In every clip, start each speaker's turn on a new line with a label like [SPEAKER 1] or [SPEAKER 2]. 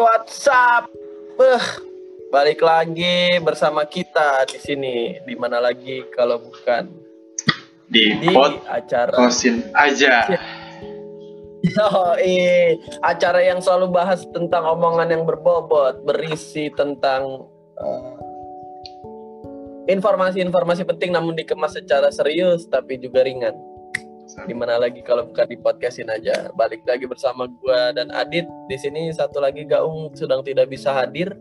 [SPEAKER 1] WhatsApp. Beh, balik lagi bersama kita di sini. Di mana lagi kalau bukan
[SPEAKER 2] di,
[SPEAKER 1] di
[SPEAKER 2] pot
[SPEAKER 1] acara
[SPEAKER 2] kosin aja.
[SPEAKER 1] Oh, acara yang selalu bahas tentang omongan yang berbobot, berisi tentang eh, informasi-informasi penting namun dikemas secara serius tapi juga ringan. Di mana lagi kalau bukan di podcastin aja. Balik lagi bersama gua dan Adit. Di sini satu lagi Gaung sedang tidak bisa hadir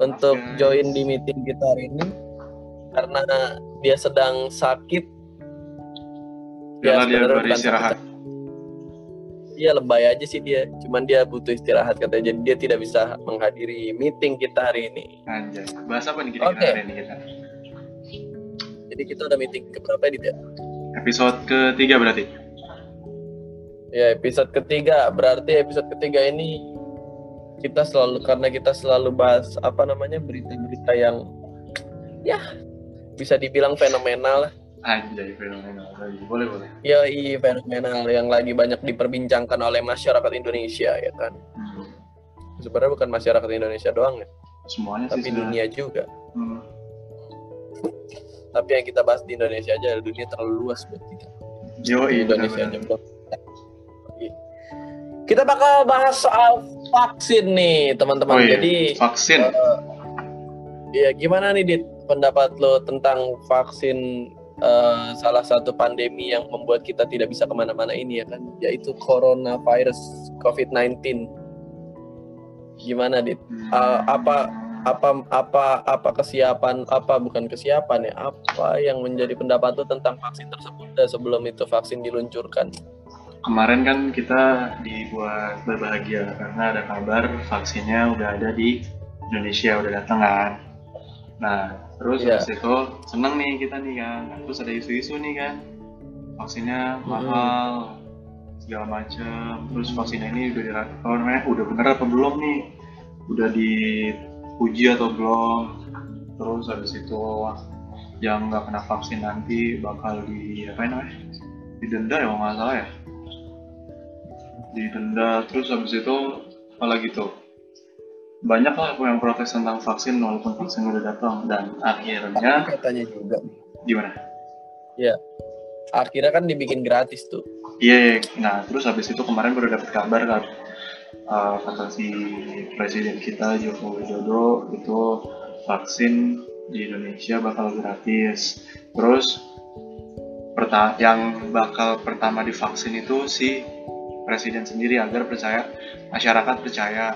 [SPEAKER 1] untuk join di meeting kita hari ini karena dia sedang sakit.
[SPEAKER 2] Karena dia
[SPEAKER 1] sebenarnya bukan
[SPEAKER 2] beristirahat.
[SPEAKER 1] Iya lebay aja sih dia. Cuman dia butuh istirahat katanya. Jadi dia tidak bisa menghadiri meeting kita hari ini.
[SPEAKER 2] Anjay. Bahas apa nih kira-kira
[SPEAKER 1] Oke.
[SPEAKER 2] hari ini kita?
[SPEAKER 1] Jadi kita ada meeting ke berapa Dit ya?
[SPEAKER 2] Episode ketiga berarti.
[SPEAKER 1] Ya episode ketiga. Berarti episode ketiga ini kita selalu karena kita selalu bahas apa namanya berita-berita yang ya bisa dibilang fenomenal lah.
[SPEAKER 2] Anjay, fenomenal. Boleh, boleh.
[SPEAKER 1] Ya iya fenomenal yang lagi banyak diperbincangkan oleh masyarakat Indonesia ya kan.
[SPEAKER 2] Hmm.
[SPEAKER 1] Sebenarnya bukan masyarakat Indonesia doang ya,
[SPEAKER 2] Semuanya
[SPEAKER 1] tapi
[SPEAKER 2] sih.
[SPEAKER 1] dunia juga.
[SPEAKER 2] Hmm.
[SPEAKER 1] Tapi yang kita bahas di Indonesia aja, dunia terlalu luas buat kita.
[SPEAKER 2] Yo, iya
[SPEAKER 1] Indonesia aja
[SPEAKER 2] benar-benar.
[SPEAKER 1] belum. Kita bakal bahas soal vaksin nih teman-teman.
[SPEAKER 2] Oh iya,
[SPEAKER 1] Jadi
[SPEAKER 2] vaksin.
[SPEAKER 1] ya gimana nih Dit pendapat lo tentang vaksin eh, salah satu pandemi yang membuat kita tidak bisa ke mana-mana ini ya kan, yaitu coronavirus COVID-19. Gimana Dit? Eh, apa apa apa apa kesiapan apa bukan kesiapan ya apa yang menjadi pendapat lo tentang vaksin tersebut eh, sebelum itu vaksin diluncurkan?
[SPEAKER 2] Kemarin kan kita dibuat berbahagia karena ada kabar vaksinnya udah ada di Indonesia, udah datang kan. Nah, terus
[SPEAKER 1] Iya.
[SPEAKER 2] habis itu seneng nih kita nih kan. Terus ada isu-isu nih kan. Vaksinnya
[SPEAKER 1] Mhm.
[SPEAKER 2] mahal, segala macam. Terus vaksinnya ini udah dira- apa namanya, udah bener apa belum nih? Udah diuji atau belum? Terus habis itu yang nggak kena vaksin nanti bakal di apa namanya? Didenda ya nggak salah ya didenda terus habis itu apa lagi tuh banyak lah yang protes tentang vaksin walaupun vaksin udah datang dan akhirnya
[SPEAKER 1] Katanya juga.
[SPEAKER 2] gimana
[SPEAKER 1] Akhirnya kan dibikin gratis tuh.
[SPEAKER 2] iya nah terus habis itu kemarin baru dapat kabar kan uh, kata si presiden kita Joko Widodo itu vaksin di Indonesia bakal gratis terus yang bakal pertama divaksin itu si presiden sendiri agar percaya masyarakat percaya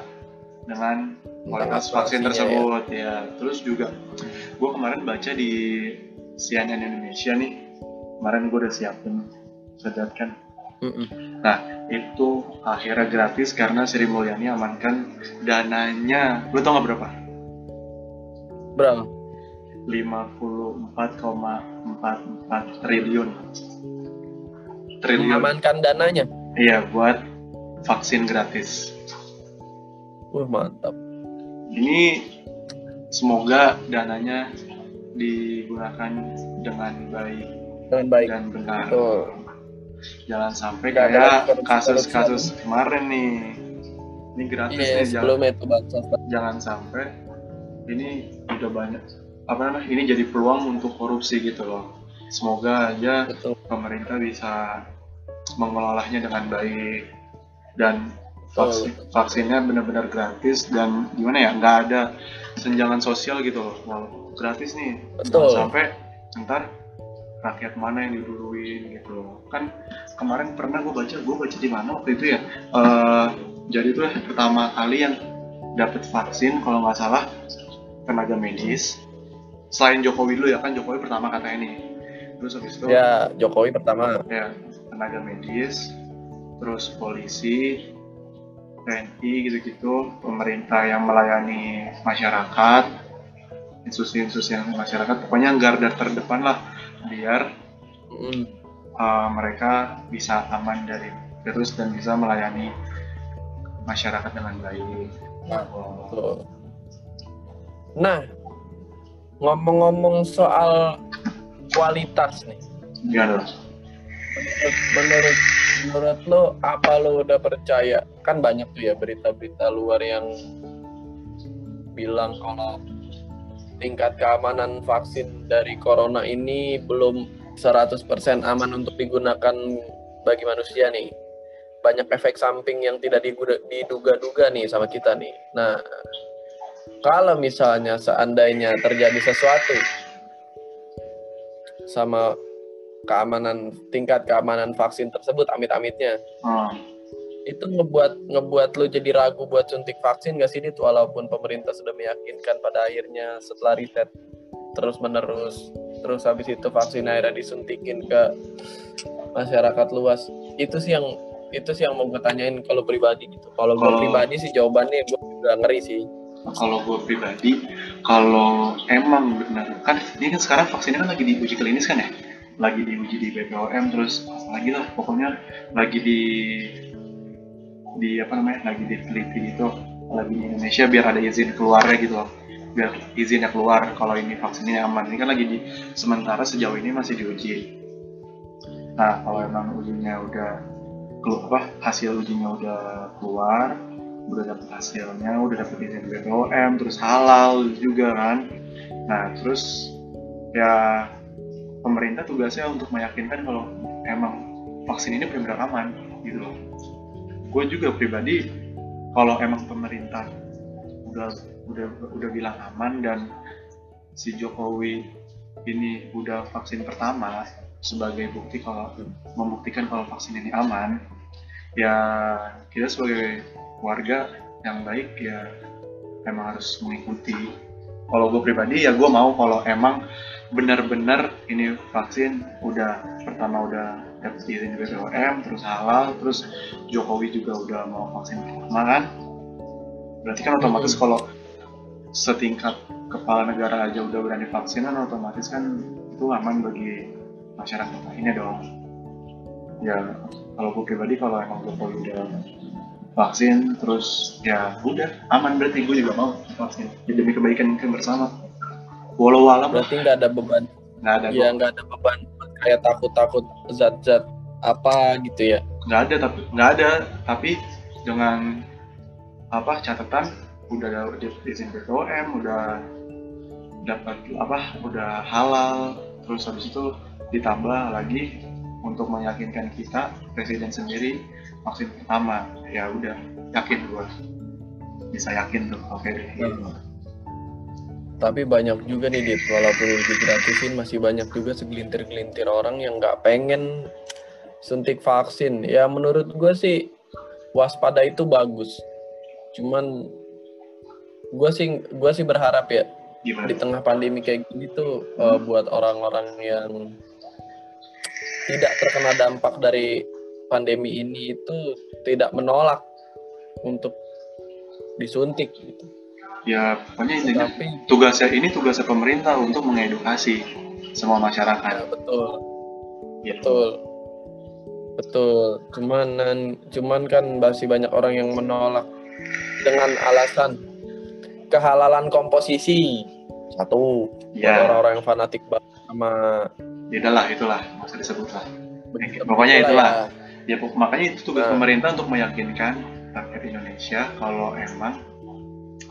[SPEAKER 2] dengan kualitas vaksin
[SPEAKER 1] vaksinnya,
[SPEAKER 2] tersebut ya. Terus juga gue kemarin baca di CNN Indonesia nih kemarin gue udah siapin sedat kan
[SPEAKER 1] Mm-mm.
[SPEAKER 2] Itu akhirnya gratis karena Sri Mulyani amankan dananya lu tau gak berapa?
[SPEAKER 1] Berapa?
[SPEAKER 2] 54,44 triliun triliun
[SPEAKER 1] Mengamankan dananya.
[SPEAKER 2] iya buat vaksin gratis
[SPEAKER 1] Wah mantap.
[SPEAKER 2] ini semoga dananya digunakan dengan baik
[SPEAKER 1] Dengan baik.
[SPEAKER 2] dan benar
[SPEAKER 1] Betul.
[SPEAKER 2] Jangan sampai kayak kasus-kasus kemarin nih. Ini gratis
[SPEAKER 1] Iya,
[SPEAKER 2] nih jangan,
[SPEAKER 1] itu bansos.
[SPEAKER 2] jangan sampai ini udah banyak apa namanya ini jadi peluang untuk korupsi gitu loh. Semoga aja
[SPEAKER 1] Betul.
[SPEAKER 2] pemerintah bisa mengelolanya dengan baik. Dan vaksin, vaksinnya benar-benar gratis dan gimana ya nggak ada senjangan sosial gitu loh. Wow, gratis nih.
[SPEAKER 1] Betul.
[SPEAKER 2] Jangan sampai ntar rakyat mana yang diduluin gitu. Loh kan kemarin pernah gue baca gue baca di mana waktu itu ya? Eh, jadi tuh pertama kali yang dapat vaksin kalau nggak salah tenaga medis. Selain Jokowi dulu ya kan Jokowi pertama katanya nih. Terus habis itu
[SPEAKER 1] Ya, Jokowi pertama.
[SPEAKER 2] ya tenaga medis terus polisi TNI gitu-gitu pemerintah yang melayani masyarakat institusi-institusi yang masyarakat pokoknya garda terdepan lah biar
[SPEAKER 1] Mm.
[SPEAKER 2] uh, mereka bisa aman dari virus dan bisa melayani masyarakat dengan baik
[SPEAKER 1] Betul. Nah, ngomong-ngomong soal kualitas nih.
[SPEAKER 2] gimana
[SPEAKER 1] menurut menurut menurut lo apa lo udah percaya kan banyak tuh ya berita-berita luar yang bilang kalau tingkat keamanan vaksin dari corona ini belum 100% aman untuk digunakan bagi manusia nih. Banyak efek samping yang tidak diduga-duga nih sama kita nih. Nah, kalau misalnya seandainya terjadi sesuatu sama keamanan tingkat keamanan vaksin tersebut amit-amitnya hmm. Itu ngebuat ngebuat lu jadi ragu buat suntik vaksin gak sih itu walaupun pemerintah sudah meyakinkan pada akhirnya setelah riset terus menerus terus habis itu vaksin akhirnya disuntikin ke masyarakat luas. Itu sih yang itu sih yang mau gue tanyain kalau pribadi gitu. Kalau gue pribadi sih jawabannya gue juga ngeri sih.
[SPEAKER 2] Kalau gue pribadi kalau emang benar kan ini kan sekarang vaksinnya kan lagi diuji klinis kan ya? Lagi diuji di BPOM terus lagi lah pokoknya lagi di di apa namanya lagi diteliti gitu lagi di Indonesia biar ada izin keluarnya gitu loh. Biar izinnya keluar kalau ini vaksin ini aman. Ini kan lagi di sementara sejauh ini masih diuji. Nah kalau emang ujinya udah keluar apa hasil ujinya udah keluar udah dapet hasilnya udah dapet izin BPOM terus halal juga kan. Nah terus ya pemerintah tugasnya untuk meyakinkan kalau emang vaksin ini benar-benar aman gitu loh gue juga pribadi kalau emang pemerintah udah udah udah bilang aman dan si Jokowi ini udah vaksin pertama sebagai bukti kalau membuktikan kalau vaksin ini aman ya kita sebagai warga yang baik ya emang harus mengikuti. Kalau gue pribadi ya gue mau kalau emang benar-benar ini vaksin udah pertama udah dapat izin BPOM terus halal terus Jokowi juga udah mau vaksin pertama kan? Berarti kan otomatis hmm. kalau setingkat kepala negara aja udah berani vaksin kan otomatis kan itu aman bagi masyarakat lainnya dong. Ya kalau gue pribadi kalau emang Jokowi udah vaksin terus ya udah aman berarti gue juga mau vaksin. Ya, demi kebaikan kita bersama. Walau alam
[SPEAKER 1] berarti nggak ada beban.
[SPEAKER 2] Nggak ada
[SPEAKER 1] ya nggak ada beban kayak takut takut zat-zat apa gitu ya?
[SPEAKER 2] Nggak ada tapi nggak ada. Tapi dengan apa catatan udah ada izin BPOM udah dapat apa udah halal. Terus habis itu ditambah lagi untuk meyakinkan kita presiden sendiri vaksin pertama. Ya udah yakin gue bisa yakin tuh oke okay, deh. Gitu
[SPEAKER 1] tapi banyak juga nih dit walaupun digratisin masih banyak juga segelintir-gelintir orang yang nggak pengen suntik vaksin ya menurut gue sih waspada itu bagus cuman gue sih gue sih berharap ya Gimana? di tengah pandemi kayak gini tuh hmm. uh, buat orang-orang yang tidak terkena dampak dari pandemi ini itu tidak menolak untuk disuntik gitu
[SPEAKER 2] ya pokoknya intinya Tapi, tugasnya ini tugasnya pemerintah untuk mengedukasi semua masyarakat. Ya,
[SPEAKER 1] betul. Ya. betul. Betul. Cuman cuman kan masih banyak orang yang menolak dengan alasan kehalalan komposisi. Satu. Ya. orang-orang yang fanatik banget sama
[SPEAKER 2] itulah. Itulah masa disebut lah pokoknya itulah ya. ya makanya itu tugas nah. pemerintah untuk meyakinkan rakyat Indonesia kalau emang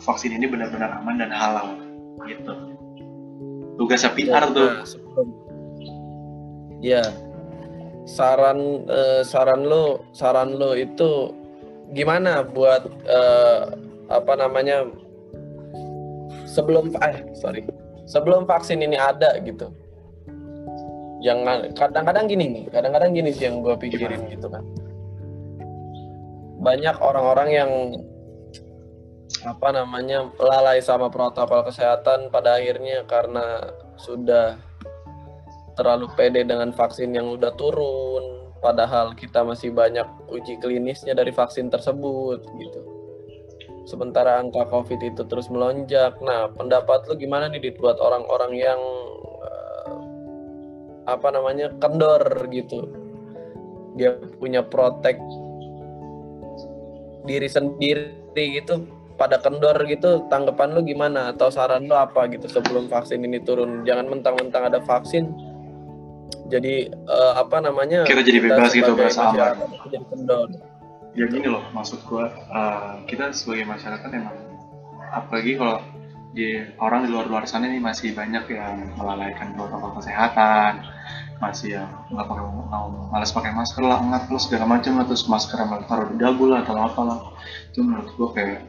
[SPEAKER 2] vaksin ini benar-benar aman dan halal gitu. Tugasnya PR ya, tuh.
[SPEAKER 1] ya saran uh, saran lo saran lo itu gimana buat uh, apa namanya sebelum eh sorry sebelum vaksin ini ada gitu. Jangan kadang-kadang gini nih kadang-kadang gini sih yang gue pikirin gitu kan. Banyak orang-orang yang apa namanya lalai sama protokol kesehatan pada akhirnya karena sudah terlalu pede dengan vaksin yang udah turun padahal kita masih banyak uji klinisnya dari vaksin tersebut gitu. Sementara angka covid itu terus melonjak. Nah pendapat lu gimana nih buat orang-orang yang uh, apa namanya kendor gitu? Dia punya protek diri sendiri gitu pada kendor gitu tanggapan lu gimana? Atau saran lu apa gitu sebelum vaksin ini turun? Jangan mentang-mentang ada vaksin jadi uh, apa namanya
[SPEAKER 2] kita jadi bebas gitu berasa aman jadi kendor. Ya gini loh maksud gua uh, kita sebagai masyarakat emang apalagi kalau di orang di luar-luar sana ini masih banyak yang melalaikan protokol kesehatan masih yang nggak pakai mau malas pakai masker lah nggak plus segala macam terus masker malah taruh di dagu lah atau apa lah itu menurut gue kayak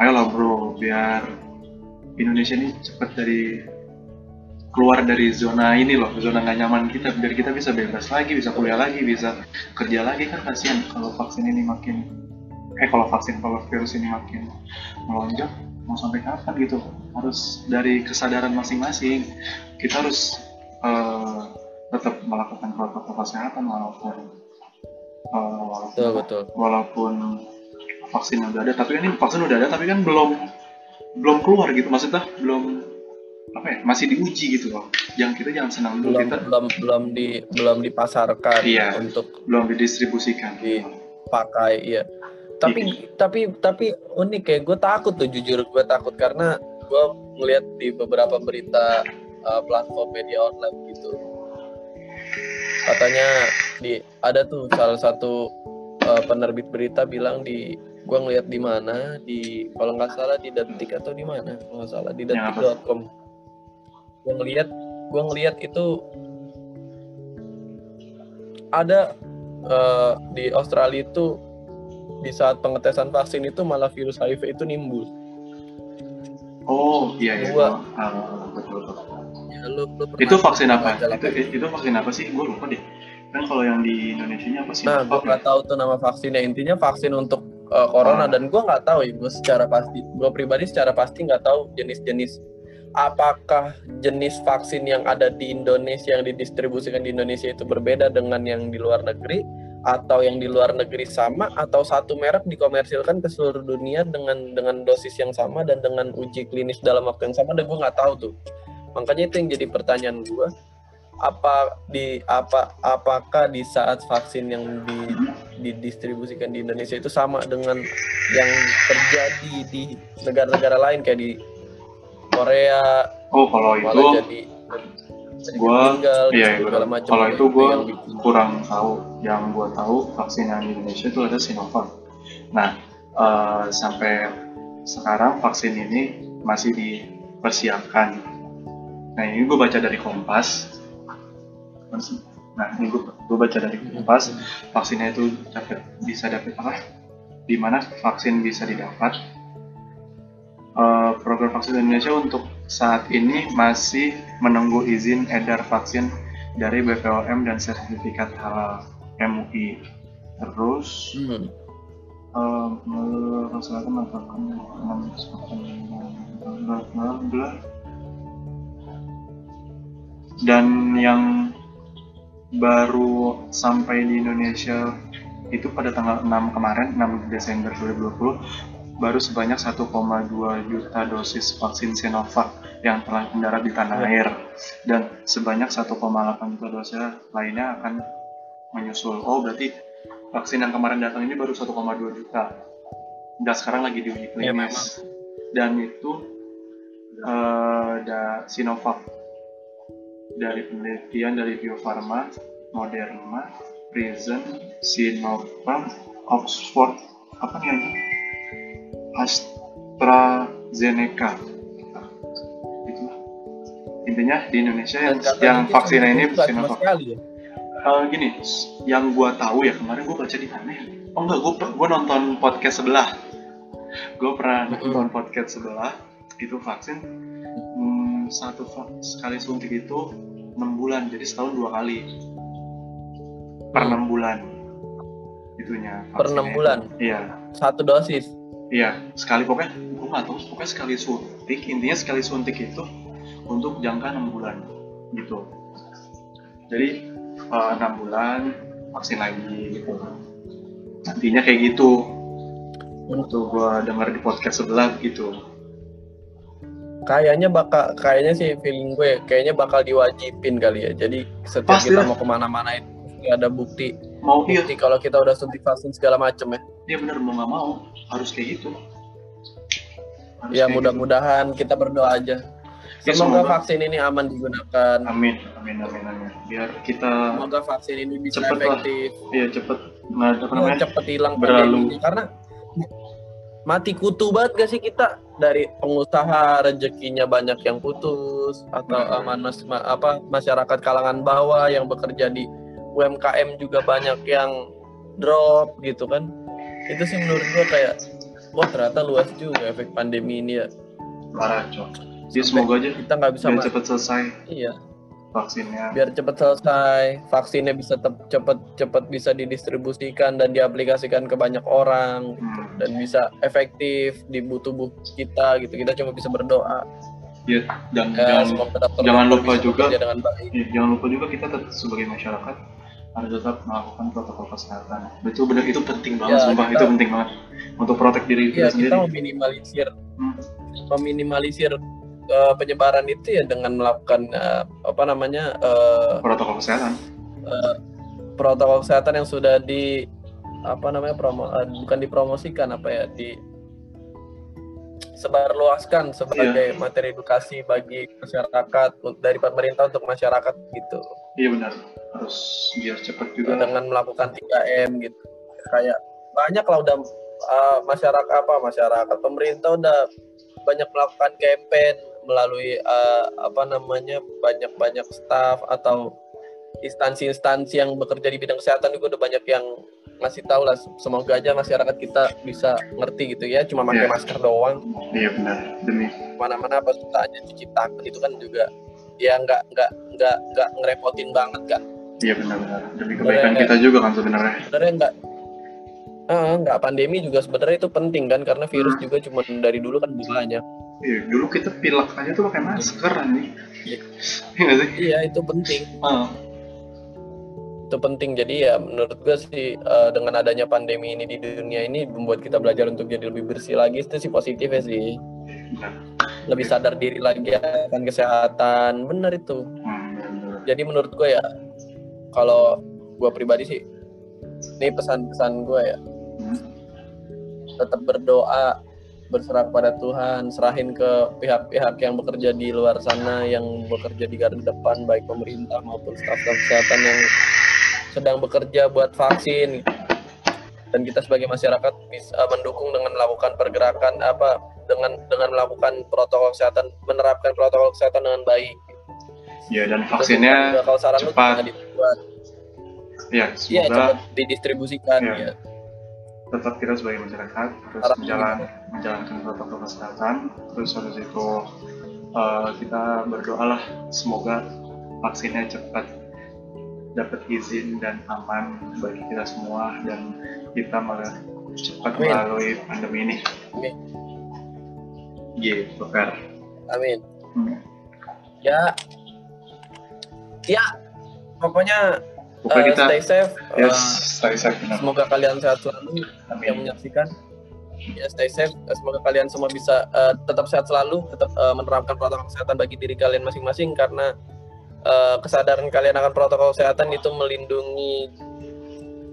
[SPEAKER 2] ayolah bro biar Indonesia ini cepat dari keluar dari zona ini loh zona nggak nyaman kita biar kita bisa bebas lagi bisa kuliah lagi bisa kerja lagi. Kan kasihan kalau vaksin ini makin eh kalau vaksin kalau virus ini makin melonjak mau sampai kapan gitu? Harus dari kesadaran masing-masing. Kita harus uh, tetap melakukan protokol kesehatan walaupun uh, walaupun,
[SPEAKER 1] betul, betul.
[SPEAKER 2] walaupun vaksin udah ada tapi kan ini vaksin udah ada tapi kan belum belum keluar gitu maksudnya belum apa ya masih diuji gitu loh yang kita jangan senang dulu
[SPEAKER 1] belum
[SPEAKER 2] kita
[SPEAKER 1] belum belum di belum dipasarkan
[SPEAKER 2] Iya.
[SPEAKER 1] untuk
[SPEAKER 2] belum didistribusikan
[SPEAKER 1] dipakai iya tapi
[SPEAKER 2] Iya.
[SPEAKER 1] tapi tapi unik ya gue takut tuh jujur gue takut karena gue ngeliat di beberapa berita uh, platform media online gitu katanya di ada tuh salah satu uh, penerbit berita bilang di gue ngeliat di mana di kalau nggak salah di detik atau di mana? Kalau nggak salah di detik.com gue ngeliat gue ngeliat itu ada uh, di Australia itu di saat pengetesan vaksin itu malah virus HIV itu nimbul
[SPEAKER 2] oh iya iya. Betul betul
[SPEAKER 1] ya, lu, lu
[SPEAKER 2] itu vaksin apa? itu itu vaksin apa sih? Gue lupa deh. Kan kalau yang di Indonesia nya apa sih?
[SPEAKER 1] Nah, gue nggak tahu tuh nama vaksinnya. Intinya vaksin untuk uh, corona dan gue nggak tahu ya. Gue secara pasti, gue pribadi secara pasti nggak tahu jenis-jenis apakah jenis vaksin yang ada di Indonesia yang didistribusikan di Indonesia itu berbeda dengan yang di luar negeri atau yang di luar negeri sama atau satu merek dikomersilkan ke seluruh dunia dengan dengan dosis yang sama dan dengan uji klinis dalam waktu yang sama dan gue nggak tahu tuh makanya itu yang jadi pertanyaan gue apa di apa apakah di saat vaksin yang di, didistribusikan di Indonesia itu sama dengan yang terjadi di negara-negara lain kayak di Korea
[SPEAKER 2] oh kalau itu
[SPEAKER 1] jadi jadi
[SPEAKER 2] gua-
[SPEAKER 1] meninggal
[SPEAKER 2] iya,
[SPEAKER 1] gitu, segala macam
[SPEAKER 2] Kalau itu gua
[SPEAKER 1] yang bikin.
[SPEAKER 2] kurang tahu yang gue tahu vaksin yang di Indonesia itu ada Sinovac. Nah eh, sampai sekarang vaksin ini masih dipersiapkan. Nah ini gue baca dari Kompas Mana sih? nah ini gue, gue baca dari Kompas vaksinnya itu dapat bisa dapat apa di mana vaksin bisa didapat Eh, program vaksin Indonesia untuk saat ini masih menunggu izin edar vaksin dari BPOM dan sertifikat halal MUI. Terus
[SPEAKER 1] Hmm.
[SPEAKER 2] melaksanakan melakukan bla bla bla. dan yang baru sampai di Indonesia itu pada tanggal 6 kemarin 6 Desember 2020 baru sebanyak 1,2 juta dosis vaksin Sinovac yang telah mendarat di tanah
[SPEAKER 1] Ya.
[SPEAKER 2] air dan sebanyak 1,8 juta dosis lainnya akan menyusul. Oh berarti vaksin yang kemarin datang ini baru 1,2 juta. Dan sekarang lagi diuji
[SPEAKER 1] Ya, memang.
[SPEAKER 2] klinis. Dan itu eh da Sinovac dari penelitian dari Bio Farma, Moderna, Prison, Sinopharm, Oxford, apa nih lagi? AstraZeneca. Itu intinya di Indonesia yang, yang vaksinnya ini Sinovac.
[SPEAKER 1] ya.
[SPEAKER 2] Eh, gini, yang gua tahu ya kemarin gua baca di mana ya? Oh enggak, gua gua nonton podcast sebelah. Gua pernah nonton podcast sebelah itu vaksin satu sekali suntik itu 6 bulan, jadi setahun dua kali. Per
[SPEAKER 1] Hmm.
[SPEAKER 2] 6 bulan. Itunya.
[SPEAKER 1] Per enam bulan?
[SPEAKER 2] Iya.
[SPEAKER 1] Satu dosis.
[SPEAKER 2] Iya, sekali pokoknya gua nggak tahu pokoknya sekali suntik intinya sekali suntik itu untuk jangka enam bulan gitu. Jadi eh, enam bulan vaksin lagi gitu. Nantinya kayak gitu. Waktu gua dengar di podcast sebelah gitu.
[SPEAKER 1] Kayaknya bakal, kayaknya sih feeling gue, kayaknya bakal diwajibin kali ya. Jadi setiap
[SPEAKER 2] Pasti
[SPEAKER 1] kita
[SPEAKER 2] lah.
[SPEAKER 1] mau ke mana-mana itu ada bukti,
[SPEAKER 2] Mau iya,
[SPEAKER 1] bukti kalau kita udah suntik vaksin segala macem ya.
[SPEAKER 2] iya benar mau nggak mau harus kayak gitu. Harus
[SPEAKER 1] Ya
[SPEAKER 2] kayak
[SPEAKER 1] mudah-mudahan kita berdoa aja.
[SPEAKER 2] Ya,
[SPEAKER 1] Semoga
[SPEAKER 2] semoga.
[SPEAKER 1] vaksin ini aman digunakan.
[SPEAKER 2] gitu. Amin, amin, amin, amin. Biar kita
[SPEAKER 1] Semoga vaksin ini bisa
[SPEAKER 2] Cepet
[SPEAKER 1] efektif.
[SPEAKER 2] ya cepet nggak ada
[SPEAKER 1] Ya,
[SPEAKER 2] namanya
[SPEAKER 1] cepet hilang
[SPEAKER 2] berlalu.
[SPEAKER 1] Karena mati kutu banget gak sih kita dari pengusaha rezekinya banyak yang putus atau uh, manas, ma- apa masyarakat kalangan bawah yang bekerja di UMKM juga banyak yang drop gitu kan. Itu sih menurut gua kayak wah ternyata luas juga efek pandemi ini ya.
[SPEAKER 2] Parah cok. Jadi semoga aja
[SPEAKER 1] kita nggak bisa
[SPEAKER 2] biar cepet selesai.
[SPEAKER 1] Iya
[SPEAKER 2] vaksinnya.
[SPEAKER 1] Biar cepat selesai vaksinnya bisa cepet cepet bisa didistribusikan dan diaplikasikan ke banyak orang.
[SPEAKER 2] Hmm.
[SPEAKER 1] dan bisa efektif di tubuh kita gitu. Kita cuma bisa berdoa.
[SPEAKER 2] Ya, dan
[SPEAKER 1] ya,
[SPEAKER 2] jangan jangan lupa juga
[SPEAKER 1] dengan baik.
[SPEAKER 2] ya, jangan lupa juga kita tetap sebagai masyarakat harus tetap melakukan protokol kesehatan. Itu benar. Itu penting banget
[SPEAKER 1] Ya,
[SPEAKER 2] sumpah.
[SPEAKER 1] kita-
[SPEAKER 2] itu penting banget untuk protek diri
[SPEAKER 1] Iya
[SPEAKER 2] kita sendiri.
[SPEAKER 1] kita meminimalisir
[SPEAKER 2] Hmm.
[SPEAKER 1] meminimalisir eh, penyebaran itu ya dengan melakukan eh, apa namanya eh,
[SPEAKER 2] protokol kesehatan.
[SPEAKER 1] eh, protokol kesehatan yang sudah di apa namanya promo eh, bukan dipromosikan apa ya di sebarluaskan sebagai materi edukasi bagi masyarakat dari pemerintah untuk masyarakat gitu.
[SPEAKER 2] Iya benar. Harus biar cepat juga.
[SPEAKER 1] Dengan melakukan 3M gitu. Kayak banyak lah udah uh, masyarakat apa masyarakat pemerintah udah banyak melakukan campaign melalui uh, apa namanya banyak-banyak staff atau instansi-instansi yang bekerja di bidang kesehatan juga udah banyak yang ngasih tahu lah. Semoga aja masyarakat kita bisa ngerti gitu ya cuma pakai
[SPEAKER 2] Iya.
[SPEAKER 1] masker doang.
[SPEAKER 2] Iya benar. Demi
[SPEAKER 1] mana-mana pas aja cuci tangan itu kan juga ya nggak nggak nggak nggak ngerepotin banget kan.
[SPEAKER 2] Iya benar-benar demi kebaikan
[SPEAKER 1] Benar,
[SPEAKER 2] kita juga kan sebenarnya.
[SPEAKER 1] sebenarnya nggak Ah, nggak pandemi juga sebenarnya itu penting kan karena virus
[SPEAKER 2] Hmm.
[SPEAKER 1] juga cuma dari dulu kan banyak
[SPEAKER 2] iya dulu kita pilek aja tuh pakai masker nih
[SPEAKER 1] Iya.
[SPEAKER 2] iya sih?
[SPEAKER 1] Iya itu penting.
[SPEAKER 2] Ah,
[SPEAKER 1] itu penting. Jadi ya menurut gue sih eh, dengan adanya pandemi ini di dunia ini membuat kita belajar untuk jadi lebih bersih lagi. Itu sih positif ya sih.
[SPEAKER 2] Benar
[SPEAKER 1] lebih sadar diri lagi akan kesehatan. Bener itu.
[SPEAKER 2] Hmm, benar.
[SPEAKER 1] jadi menurut gue ya kalau gue pribadi sih ini pesan-pesan gue ya.
[SPEAKER 2] Hmm.
[SPEAKER 1] tetap berdoa berserah kepada Tuhan serahin ke pihak-pihak yang bekerja di luar sana yang bekerja di garda depan baik pemerintah maupun staf-staf kesehatan yang sedang bekerja buat vaksin dan kita sebagai masyarakat bisa mendukung dengan melakukan pergerakan apa dengan dengan melakukan protokol kesehatan menerapkan protokol kesehatan dengan baik
[SPEAKER 2] ya dan
[SPEAKER 1] Terus
[SPEAKER 2] vaksinnya
[SPEAKER 1] juga kalau saran lu
[SPEAKER 2] cepat.
[SPEAKER 1] jangan dibuat
[SPEAKER 2] ya
[SPEAKER 1] iya
[SPEAKER 2] semoga
[SPEAKER 1] cepat didistribusikan
[SPEAKER 2] Iya.
[SPEAKER 1] ya
[SPEAKER 2] tetap kita sebagai masyarakat terus menjalan, menjalankan protokol kesehatan terus habis itu eh, kita berdoalah semoga vaksinnya cepat dapat izin dan aman bagi kita semua dan kita malah cepat
[SPEAKER 1] Amin.
[SPEAKER 2] melalui pandemi ini.
[SPEAKER 1] Amin.
[SPEAKER 2] Gitu, Fer.
[SPEAKER 1] amin
[SPEAKER 2] Hmm.
[SPEAKER 1] ya ya pokoknya
[SPEAKER 2] Pokoknya
[SPEAKER 1] eh,
[SPEAKER 2] kita
[SPEAKER 1] stay safe
[SPEAKER 2] yes,
[SPEAKER 1] Eh,
[SPEAKER 2] stay safe benar.
[SPEAKER 1] semoga kalian sehat selalu yang
[SPEAKER 2] Amin.
[SPEAKER 1] menyaksikan ya stay safe Eh, semoga kalian semua bisa eh, tetap sehat selalu tetap eh, menerapkan protokol kesehatan bagi diri kalian masing-masing karena eh, kesadaran kalian akan protokol kesehatan itu melindungi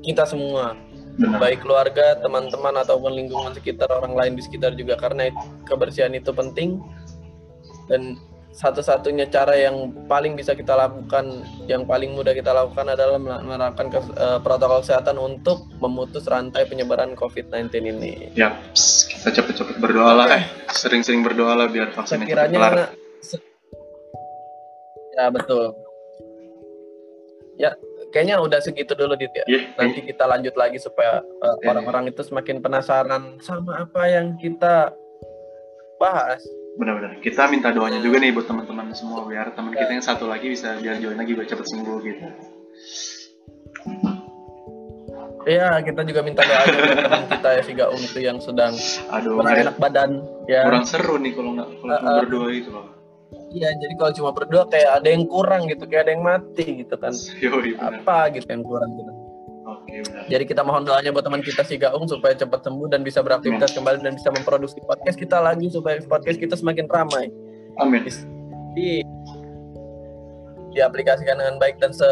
[SPEAKER 1] kita semua
[SPEAKER 2] Benar.
[SPEAKER 1] baik keluarga teman-teman ataupun lingkungan sekitar orang lain di sekitar juga karena kebersihan itu penting dan satu-satunya cara yang paling bisa kita lakukan yang paling mudah kita lakukan adalah menerapkan eh, protokol kesehatan untuk memutus rantai penyebaran COVID-19 ini.
[SPEAKER 2] Ya, kita cepet-cepet berdoa lah, eh. Sering-sering berdoa lah biar vaksinnya kelar.
[SPEAKER 1] Sekiranya se- ya betul. Ya, kayaknya udah segitu dulu Dit ya.
[SPEAKER 2] Iya,
[SPEAKER 1] Nanti kita lanjut lagi supaya eh,
[SPEAKER 2] Oke.
[SPEAKER 1] orang-orang itu semakin penasaran sama apa yang kita bahas.
[SPEAKER 2] Benar-benar. Kita minta doanya juga nih buat teman-teman semua biar teman kita yang satu lagi bisa biar join lagi biar cepet sembuh gitu.
[SPEAKER 1] Iya, kita juga minta doa aja buat teman kita ya si Gaung itu yang sedang
[SPEAKER 2] Aduh,
[SPEAKER 1] kurang enak badan ya.
[SPEAKER 2] kurang seru nih kalau nggak kalau cuma
[SPEAKER 1] Uh-uh.
[SPEAKER 2] berdoa itu loh.
[SPEAKER 1] Iya, jadi kalau cuma berdoa kayak ada yang kurang gitu, kayak ada yang mati gitu kan.
[SPEAKER 2] Yoi.
[SPEAKER 1] Apa gitu yang kurang gitu. Jadi kita mohon doanya buat teman kita si Gaung supaya cepat sembuh dan bisa beraktivitas kembali dan bisa memproduksi podcast kita lagi supaya podcast kita semakin ramai.
[SPEAKER 2] Amin.
[SPEAKER 1] Di diaplikasikan dengan baik dan se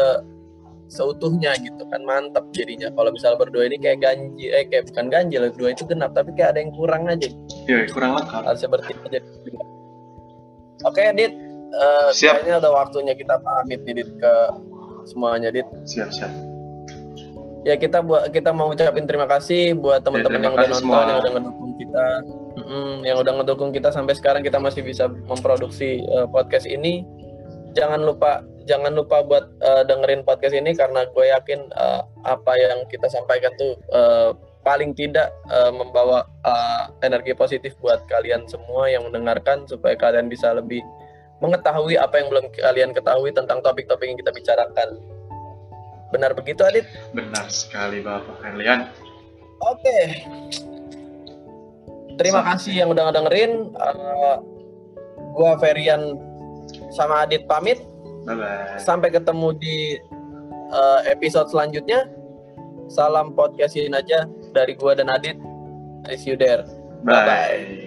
[SPEAKER 1] seutuhnya gitu kan mantap jadinya kalau misal berdoa ini kayak ganjil eh kayak bukan ganjil dua itu genap tapi kayak ada yang kurang aja
[SPEAKER 2] Yoi, kurang lengkap.
[SPEAKER 1] harusnya bertiga jadi. Oke, Dit. Eh,
[SPEAKER 2] Siap.
[SPEAKER 1] kayaknya udah waktunya kita pamit nih, Dit, ke semuanya, Dit.
[SPEAKER 2] Siap, siap.
[SPEAKER 1] Ya kita buat kita mau ucapin terima kasih buat teman-teman
[SPEAKER 2] terima
[SPEAKER 1] yang udah nonton,
[SPEAKER 2] semua.
[SPEAKER 1] yang udah ngedukung kita. mm, yang udah ngedukung kita sampai sekarang kita masih bisa memproduksi uh, podcast ini. Jangan lupa jangan lupa buat uh, dengerin podcast ini karena gue yakin uh, apa yang kita sampaikan tuh uh, paling tidak uh, membawa uh, energi positif buat kalian semua yang mendengarkan supaya kalian bisa lebih mengetahui apa yang belum kalian ketahui tentang topik-topik yang kita bicarakan. Benar begitu, Adit?
[SPEAKER 2] Benar sekali, Bapak Herlian.
[SPEAKER 1] Oke. Okay. Terima kasih yang udah ngedengerin. Uh, gua Ferian sama Adit pamit.
[SPEAKER 2] Bye bye.
[SPEAKER 1] Sampai ketemu di uh, episode selanjutnya. Salam podcastin aja dari gua dan Adit. I see you there.
[SPEAKER 2] Bye bye.